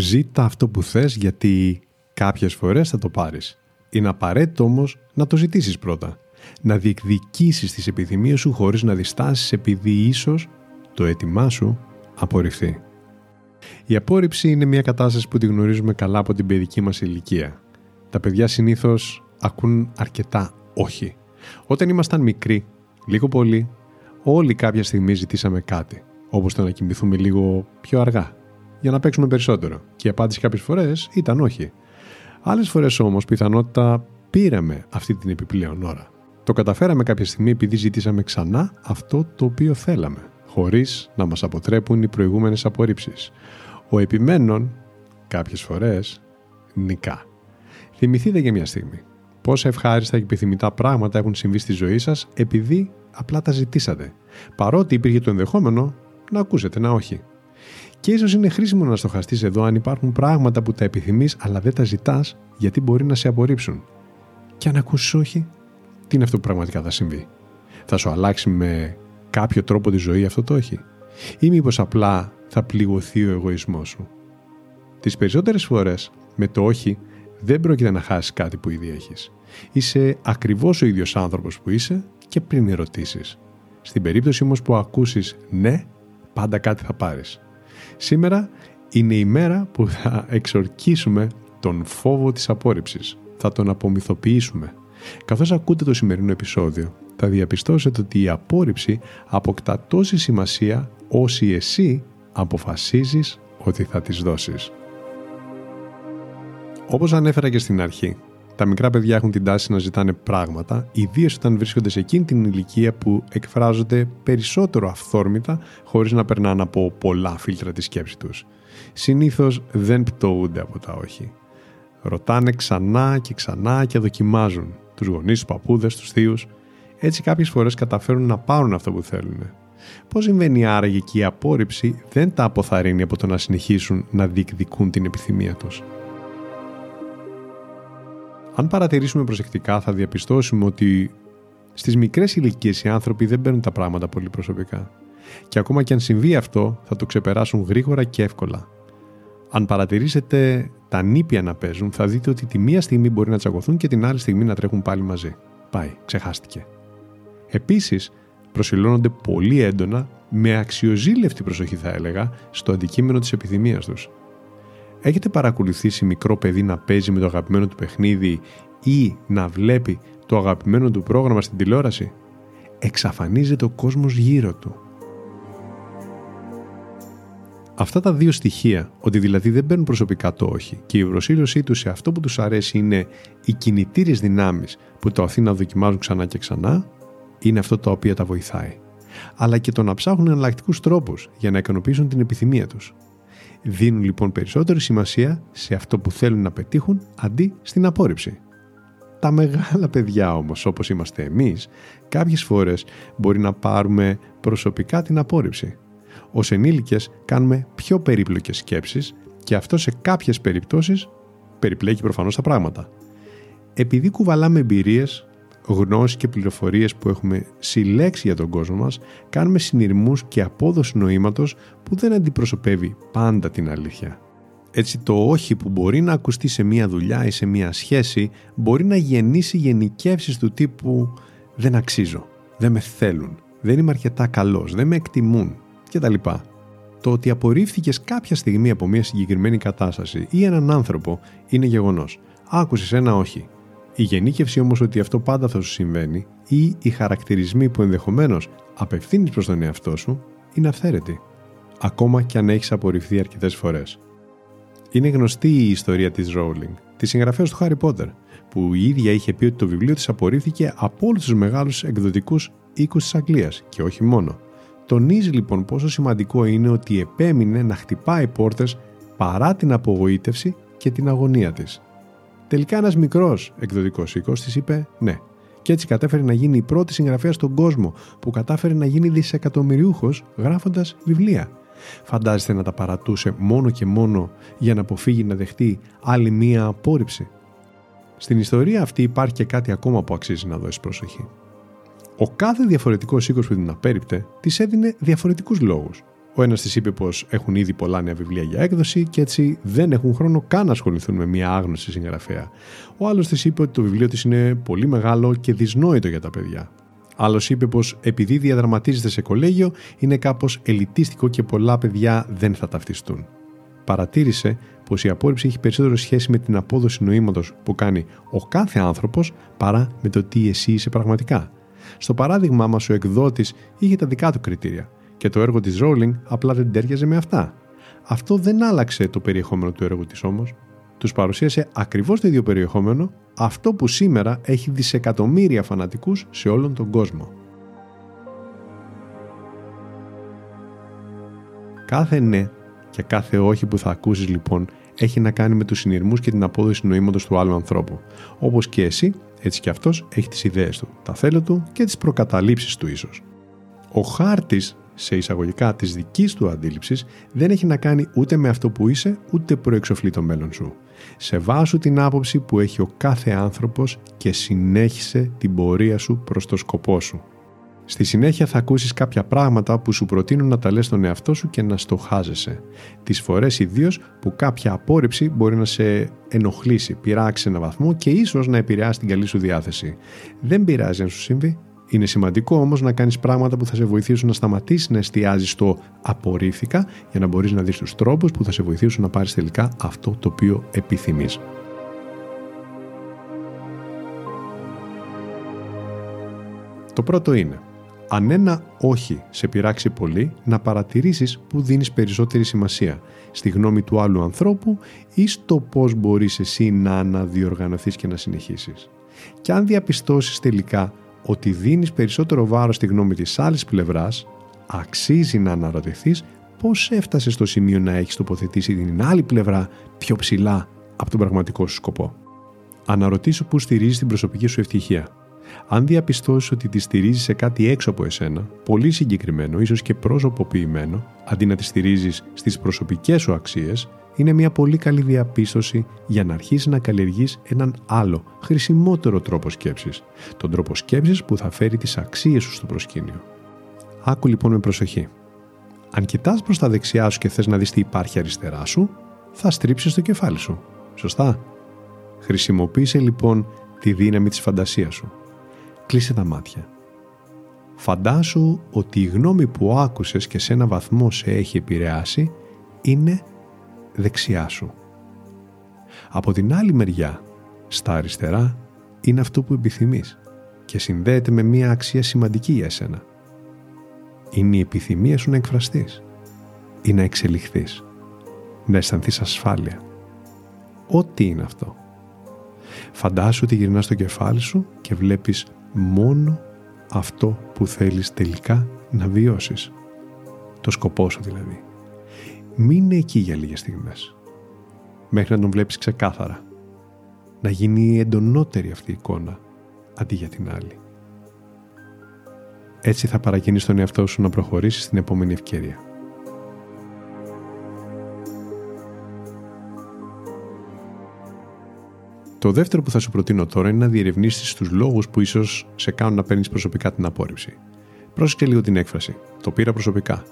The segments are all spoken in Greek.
Ζήτα αυτό που θες γιατί κάποιες φορές θα το πάρεις. Είναι απαραίτητο όμως να το ζητήσεις πρώτα. Να διεκδικήσεις τις επιθυμίες σου χωρίς να διστάσεις επειδή ίσως το έτοιμά σου απορριφθεί. Η απόρριψη είναι μια κατάσταση που τη γνωρίζουμε καλά από την παιδική μας ηλικία. Τα παιδιά συνήθως ακούν αρκετά όχι. Όταν ήμασταν μικροί, λίγο πολύ, όλοι κάποια στιγμή ζητήσαμε κάτι, όπως το να κοιμηθούμε λίγο πιο αργά, για να παίξουμε περισσότερο. Και η απάντηση κάποιες φορές ήταν όχι. Άλλες φορές όμως πιθανότητα πήραμε αυτή την επιπλέον ώρα. Το καταφέραμε κάποια στιγμή επειδή ζητήσαμε ξανά αυτό το οποίο θέλαμε, χωρίς να μας αποτρέπουν οι προηγούμενες απορρίψεις. Ο επιμένων, κάποιες φορές, νικά. Θυμηθείτε για μια στιγμή πόσα ευχάριστα και επιθυμητά πράγματα έχουν συμβεί στη ζωή σας επειδή απλά τα ζητήσατε. Παρότι υπήρχε το ενδεχόμενο να ακούσετε ένα όχι. Και ίσως είναι χρήσιμο να στοχαστεί εδώ αν υπάρχουν πράγματα που τα επιθυμείς αλλά δεν τα ζητάς γιατί μπορεί να σε απορρίψουν. Και αν ακούσει όχι, τι είναι αυτό που πραγματικά θα συμβεί; Θα σου αλλάξει με κάποιο τρόπο τη ζωή αυτό το όχι; Ή μήπως απλά θα πληγωθεί ο εγωισμός σου; Τις περισσότερες φορές με το όχι δεν πρόκειται να χάσεις κάτι που ήδη έχεις. Είσαι ακριβώς ο ίδιος άνθρωπος που είσαι και πριν ερωτήσεις. Στην περίπτωση όμως που ακούσεις ναι, πάντα κάτι θα πάρεις. Σήμερα είναι η μέρα που θα εξορκίσουμε τον φόβο της απόρριψης. Θα τον απομυθοποιήσουμε. Καθώς ακούτε το σημερινό επεισόδιο, θα διαπιστώσετε ότι η απόρριψη αποκτά τόση σημασία όσοι εσύ αποφασίζεις ότι θα τις δώσεις. Όπως ανέφερα και στην αρχή, τα μικρά παιδιά έχουν την τάση να ζητάνε πράγματα, ιδίως όταν βρίσκονται σε εκείνη την ηλικία που εκφράζονται περισσότερο αυθόρμητα χωρίς να περνάνε από πολλά φίλτρα της σκέψης τους. Συνήθως δεν πτωούνται από τα όχι. Ρωτάνε ξανά και ξανά και δοκιμάζουν τους γονείς, τους παππούδες, τους θείους. Έτσι, κάποιες φορές καταφέρουν να πάρουν αυτό που θέλουν. Πώς συμβαίνει άραγε και η απόρριψη δεν τα αποθαρρύνει από το να συνεχίσουν να διεκδικούν την επιθυμία τους; Αν παρατηρήσουμε προσεκτικά θα διαπιστώσουμε ότι στις μικρές ηλικίες οι άνθρωποι δεν παίρνουν τα πράγματα πολύ προσωπικά. Και ακόμα και αν συμβεί αυτό θα το ξεπεράσουν γρήγορα και εύκολα. Αν παρατηρήσετε τα νήπια να παίζουν θα δείτε ότι τη μία στιγμή μπορεί να τσακωθούν και την άλλη στιγμή να τρέχουν πάλι μαζί. Πάει, ξεχάστηκε. Επίσης, προσιλώνονται πολύ έντονα, με αξιοζήλευτη προσοχή θα έλεγα, στο αντικείμενο της επιθυμίας τους. Έχετε παρακολουθήσει μικρό παιδί να παίζει με το αγαπημένο του παιχνίδι ή να βλέπει το αγαπημένο του πρόγραμμα στην τηλεόραση; Εξαφανίζεται ο κόσμος γύρω του. Αυτά τα δύο στοιχεία, ότι δηλαδή δεν παίρνουν προσωπικά το όχι και η προσήλωσή τους σε αυτό που τους αρέσει είναι οι κινητήριες δυνάμεις που το αφήνουν να δοκιμάζουν ξανά και ξανά, είναι αυτό το οποίο τα βοηθάει. Αλλά και το να ψάχνουν εναλλακτικούς τρόπους για να ικανοποιήσουν την επιθυμία τους. Δίνουν λοιπόν περισσότερη σημασία σε αυτό που θέλουν να πετύχουν αντί στην απόρριψη. Τα μεγάλα παιδιά όμως όπως είμαστε εμείς κάποιες φορές μπορεί να πάρουμε προσωπικά την απόρριψη. Ως ενήλικες κάνουμε πιο περίπλοκες σκέψεις και αυτό σε κάποιες περιπτώσεις περιπλέκει προφανώς τα πράγματα. Επειδή κουβαλάμε εμπειρίες γνώση και πληροφορίες που έχουμε συλλέξει για τον κόσμο μας, κάνουμε συνειρμούς και απόδοση νοήματος που δεν αντιπροσωπεύει πάντα την αλήθεια. Έτσι το όχι που μπορεί να ακουστεί σε μία δουλειά ή σε μία σχέση μπορεί να γεννήσει γενικεύσεις του τύπου «δεν αξίζω», «δεν με θέλουν», «δεν είμαι αρκετά καλός», «δεν με εκτιμούν» κτλ. Το ότι απορρίφθηκες κάποια στιγμή από μια συγκεκριμένη κατάσταση ή έναν άνθρωπο είναι γεγονός. Άκουσες ένα όχι η γενίκευση όμως ότι αυτό πάντα θα σου συμβαίνει ή οι χαρακτηρισμοί που ενδεχομένως απευθύνεις προς τον εαυτό σου είναι αυθαίρετοι, ακόμα και αν έχεις απορριφθεί αρκετές φορές. Είναι γνωστή η ιστορία της Rowling, της συγγραφέας του Harry Potter, που η ίδια είχε πει ότι το βιβλίο της απορρίφθηκε από όλους τους μεγάλους εκδοτικούς οίκους της Αγγλίας και όχι μόνο. Τονίζει λοιπόν πόσο σημαντικό είναι ότι επέμεινε να χτυπάει πόρτες παρά την απογοήτευση και την αγωνία της. Τελικά ένας μικρός εκδοτικός οίκος της είπε ναι και έτσι κατέφερε να γίνει η πρώτη συγγραφέα στον κόσμο που κατάφερε να γίνει δισεκατομμυριούχος γράφοντας βιβλία. Φαντάζεστε να τα παρατούσε μόνο και μόνο για να αποφύγει να δεχτεί άλλη μία απόρριψη. Στην ιστορία αυτή υπάρχει και κάτι ακόμα που αξίζει να δώσει προσοχή. Ο κάθε διαφορετικός οίκος που την απέριπτε της έδινε διαφορετικούς λόγους. Ο ένας της είπε πως έχουν ήδη πολλά νέα βιβλία για έκδοση και έτσι δεν έχουν χρόνο καν να ασχοληθούν με μια άγνωστη συγγραφέα. Ο άλλος της είπε ότι το βιβλίο της είναι πολύ μεγάλο και δυσνόητο για τα παιδιά. Άλλος είπε πως επειδή διαδραματίζεται σε κολέγιο είναι κάπως ελιτίστικο και πολλά παιδιά δεν θα ταυτιστούν. Παρατήρησε πως η απόρριψη έχει περισσότερο σχέση με την απόδοση νοήματος που κάνει ο κάθε άνθρωπος παρά με το τι εσύ είσαι πραγματικά. Στο παράδειγμά μας, ο εκδότης είχε τα δικά του κριτήρια και το έργο της Rowling απλά δεν τέριαζε με αυτά. Αυτό δεν άλλαξε το περιεχόμενο του έργου της όμως. Τους παρουσίασε ακριβώς το ίδιο περιεχόμενο, αυτό που σήμερα έχει δισεκατομμύρια φανατικούς σε όλον τον κόσμο. Κάθε ναι και κάθε όχι που θα ακούσεις λοιπόν έχει να κάνει με τους συνειρμούς και την απόδοση νοήματος του άλλου ανθρώπου. Όπως και εσύ, έτσι και αυτός έχει τις ιδέες του, τα θέλω του και τις προκαταλήψεις του ίσως. Ο χάρτης σε εισαγωγικά της δικής του αντίληψης δεν έχει να κάνει ούτε με αυτό που είσαι ούτε προεξοφλεί το μέλλον σου. Σε βάσου την άποψη που έχει ο κάθε άνθρωπος και συνέχισε την πορεία σου προς το σκοπό σου. Στη συνέχεια θα ακούσεις κάποια πράγματα που σου προτείνουν να τα λες στον εαυτό σου και να στοχάζεσαι. Τις φορές ιδίως που κάποια απόρριψη μπορεί να σε ενοχλήσει, πειράξει ένα βαθμό και ίσως να επηρεάσει την καλή σου διάθεση. Δεν πειράζει αν σου συμβεί. Είναι σημαντικό όμως να κάνεις πράγματα που θα σε βοηθήσουν να σταματήσεις να εστιάζεις στο απορρίφθηκα για να μπορείς να δεις τους τρόπους που θα σε βοηθήσουν να πάρεις τελικά αυτό το οποίο επιθυμείς. Το πρώτο είναι αν ένα όχι σε πειράξει πολύ, να παρατηρήσεις που δίνεις περισσότερη σημασία, στη γνώμη του άλλου ανθρώπου ή στο πώς μπορείς εσύ να αναδιοργανωθείς και να συνεχίσεις. Και αν διαπιστώσεις τελικά ότι δίνεις περισσότερο βάρος στη γνώμη της άλλης πλευράς, αξίζει να αναρωτηθείς πώς έφτασες στο σημείο να έχεις τοποθετήσει την άλλη πλευρά πιο ψηλά από τον πραγματικό σου σκοπό. Αναρωτήσου που στηρίζεις την προσωπική σου ευτυχία αν διαπιστώσεις ότι τη στηρίζεις σε κάτι έξω από εσένα, πολύ συγκεκριμένο, ίσως και προσωποποιημένο, αντί να τη στηρίζεις στις προσωπικές σου αξίες, είναι μια πολύ καλή διαπίστωση για να αρχίσεις να καλλιεργείς έναν άλλο, χρησιμότερο τρόπο σκέψης. Τον τρόπο σκέψης που θα φέρει τις αξίες σου στο προσκήνιο. Άκου λοιπόν με προσοχή. Αν κοιτάς προς τα δεξιά σου και θες να δεις τι υπάρχει αριστερά σου, θα στρίψεις το κεφάλι σου. Σωστά; Χρησιμοποίησε λοιπόν τη δύναμη της φαντασίας σου. Κλείσε τα μάτια. Φαντάσου ότι η γνώμη που άκουσες και σε ένα βαθμό σε έχει επηρεάσει είναι δεξιά σου. Από την άλλη μεριά, στα αριστερά, είναι αυτό που επιθυμείς και συνδέεται με μία αξία σημαντική για εσένα. Είναι η επιθυμία σου να εκφραστείς ή να εξελιχθείς, να αισθανθείς ασφάλεια. Ό,τι είναι αυτό. Φαντάσου ότι γυρνάς το κεφάλι σου και βλέπεις μόνο αυτό που θέλεις τελικά να βιώσεις. Το σκοπό σου δηλαδή. Μείνε εκεί για λίγες στιγμές. Μέχρι να τον βλέπεις ξεκάθαρα. Να γίνει εντονότερη αυτή η εικόνα αντί για την άλλη. Έτσι θα παρακινείς τον εαυτό σου να προχωρήσεις στην επόμενη ευκαιρία. Το δεύτερο που θα σου προτείνω τώρα είναι να διερευνήσεις τους λόγους που ίσως σε κάνουν να παίρνεις προσωπικά την απόρριψη. Πρόσεξε λίγο την έκφραση. Το πήρα προσωπικά.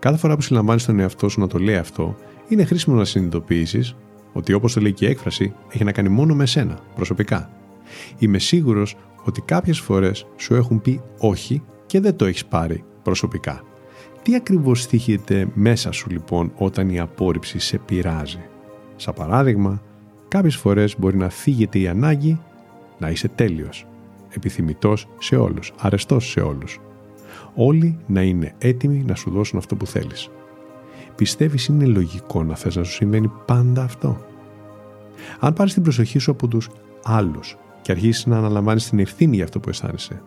Κάθε φορά που συλλαμβάνεις τον εαυτό σου να το λέει αυτό, είναι χρήσιμο να συνειδητοποιήσεις ότι όπως το λέει και η έκφραση, έχει να κάνει μόνο με σένα, προσωπικά. Είμαι σίγουρος ότι κάποιες φορές σου έχουν πει όχι και δεν το έχεις πάρει προσωπικά. Τι ακριβώς στοιχείται μέσα σου λοιπόν όταν η απόρριψη σε πειράζει; Σαν παράδειγμα, Κάποιες φορές μπορεί να φύγεται η ανάγκη να είσαι τέλειος, επιθυμητός σε όλους, αρεστός σε όλους. Όλοι να είναι έτοιμοι να σου δώσουν αυτό που θέλεις. Πιστεύεις είναι λογικό να θες να σου συμβαίνει πάντα αυτό; Αν πάρεις την προσοχή σου από τους άλλους και αρχίσεις να αναλαμβάνεις την ευθύνη για αυτό που αισθάνεσαι,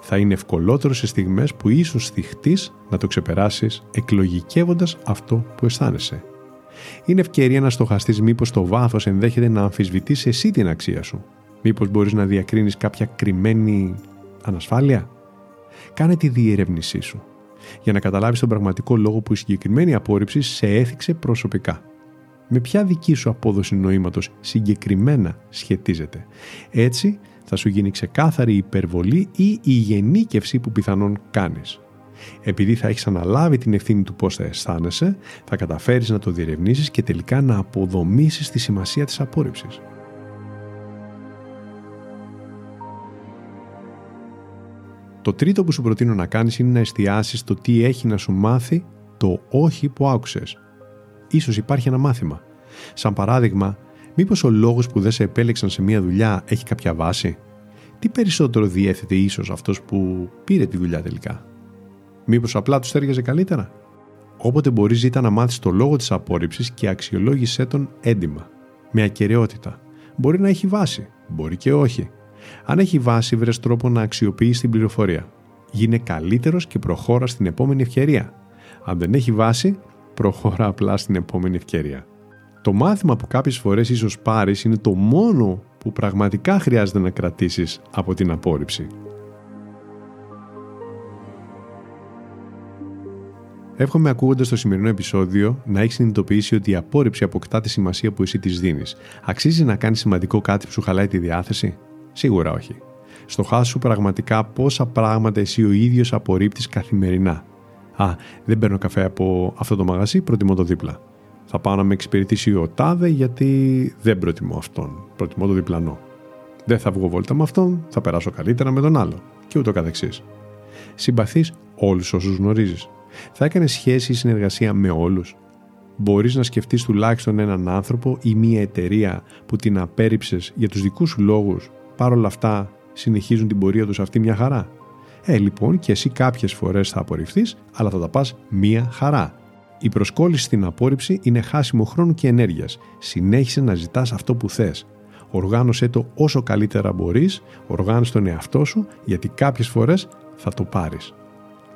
Θα είναι ευκολότερο σε στιγμές που ίσως θυχτείς να το ξεπεράσεις εκλογικεύοντας αυτό που αισθάνεσαι. Είναι ευκαιρία να στοχαστείς μήπως το βάθος ενδέχεται να αμφισβητήσει εσύ την αξία σου. Μήπως μπορείς να διακρίνεις κάποια κρυμμένη ανασφάλεια; Κάνε τη διερεύνησή σου για να καταλάβεις τον πραγματικό λόγο που η συγκεκριμένη απόρριψη σε έθιξε προσωπικά. Με ποια δική σου απόδοση νοήματος συγκεκριμένα σχετίζεται. Έτσι θα σου γίνει ξεκάθαρη η υπερβολή ή η γενίκευση που πιθανόν κάνεις. Επειδή θα έχεις αναλάβει την ευθύνη του πώς θα αισθάνεσαι, θα καταφέρεις να το διερευνήσεις και τελικά να αποδομήσεις τη σημασία της απόρριψης. Το τρίτο που σου προτείνω να κάνεις είναι να εστιάσεις το τι έχει να σου μάθει το όχι που άκουσες. Ίσως υπάρχει ένα μάθημα. Σαν παράδειγμα, μήπως ο λόγος που δεν σε επέλεξαν σε μια δουλειά έχει κάποια βάση; Τι περισσότερο διέθετε ίσως αυτός που πήρε τη δουλειά τελικά; Μήπως απλά τους έργαζε καλύτερα; Όποτε μπορείς ζήτα να μάθεις το λόγο της απόρριψης και αξιολόγησέ τον έντιμα, με ακαιρεότητα. Μπορεί να έχει βάση, μπορεί και όχι. Αν έχει βάση, βρες τρόπο να αξιοποιήσει την πληροφορία. Γίνε καλύτερος και προχώρα στην επόμενη ευκαιρία. Αν δεν έχει βάση, προχώρα απλά στην επόμενη ευκαιρία. Το μάθημα που κάποιες φορές ίσως πάρεις είναι το μόνο που πραγματικά χρειάζεται να κρατήσεις από την απόρριψη. Εύχομαι ακούγοντας το σημερινό επεισόδιο να έχεις συνειδητοποιήσει ότι η απόρριψη αποκτά τη σημασία που εσύ της δίνεις. Αξίζει να κάνεις σημαντικό κάτι που σου χαλάει τη διάθεση; Σίγουρα όχι. Στοχάσου πραγματικά πόσα πράγματα εσύ ο ίδιος απορρίπτεις καθημερινά. Α, δεν παίρνω καφέ από αυτό το μαγαζί, προτιμώ το δίπλα. Θα πάω να με εξυπηρετήσει ο τάδε γιατί δεν προτιμώ αυτόν. Προτιμώ το διπλανό. Δεν θα βγω βόλτα με αυτόν, θα περάσω καλύτερα με τον άλλο. Και ούτω καθεξής. Συμπαθείς όλους όσους γνωρίζεις. Θα έκανες σχέση ή συνεργασία με όλους. Μπορείς να σκεφτείς τουλάχιστον έναν άνθρωπο ή μία εταιρεία που την απέρριψες για τους δικούς σου λόγους παρόλα αυτά συνεχίζουν την πορεία τους αυτή μια χαρά. Ε, λοιπόν, και εσύ κάποιες φορές θα απορριφθείς, αλλά θα τα πας μια χαρά. Η προσκόλληση στην απόρριψη είναι χάσιμο χρόνου και ενέργειας. Συνέχισε να ζητάς αυτό που θες. Οργάνωσέ το όσο καλύτερα μπορείς, οργάνωσε τον εαυτό σου, γιατί κάποιες φορές θα το πάρεις.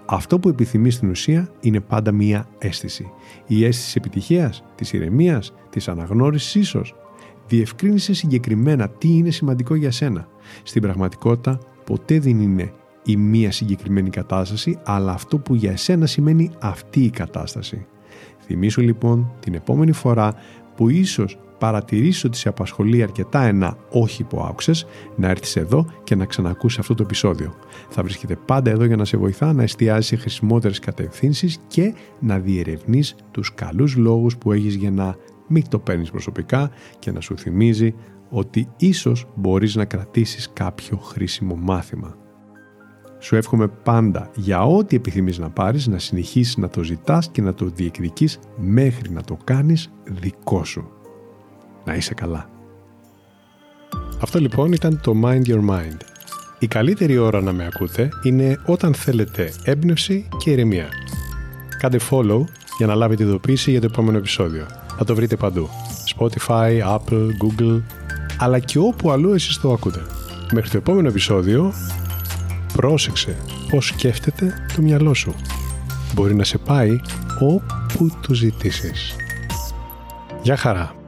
Αυτό που επιθυμείς στην ουσία είναι πάντα μία αίσθηση. Η αίσθηση επιτυχίας, της ηρεμίας, της αναγνώρισης ίσως, διευκρίνησε συγκεκριμένα τι είναι σημαντικό για σένα. Στην πραγματικότητα ποτέ δεν είναι η μία συγκεκριμένη κατάσταση, αλλά αυτό που για εσένα σημαίνει αυτή η κατάσταση. Θυμήσου λοιπόν την επόμενη φορά που ίσως παρατηρήσεις ότι σε απασχολεί αρκετά ένα όχι που άκουσες, να έρθεις εδώ και να ξανακούσεις αυτό το επεισόδιο. Θα βρίσκεται πάντα εδώ για να σε βοηθά να εστιάζεις σε χρησιμότερες κατευθύνσεις και να διερευνείς τους καλούς λόγους που έχεις για να μην το παίρνεις προσωπικά και να σου θυμίζει ότι ίσως μπορείς να κρατήσεις κάποιο χρήσιμο μάθημα. Σου εύχομαι πάντα για ό,τι επιθυμείς να πάρεις να συνεχίσεις να το ζητάς και να το διεκδικείς μέχρι να το κάνεις δικό σου. Να είσαι καλά. Αυτό λοιπόν ήταν το Mind Your Mind. Η καλύτερη ώρα να με ακούτε είναι όταν θέλετε έμπνευση και ηρεμία. Κάντε follow για να λάβετε ειδοποίηση για το επόμενο επεισόδιο θα το βρείτε παντού. Spotify, Apple, Google, αλλά και όπου αλλού εσείς το ακούτε. Μέχρι το επόμενο επεισόδιο, πρόσεξε πώς σκέφτεται το μυαλό σου. Μπορεί να σε πάει όπου το ζητήσεις. Γεια χαρά!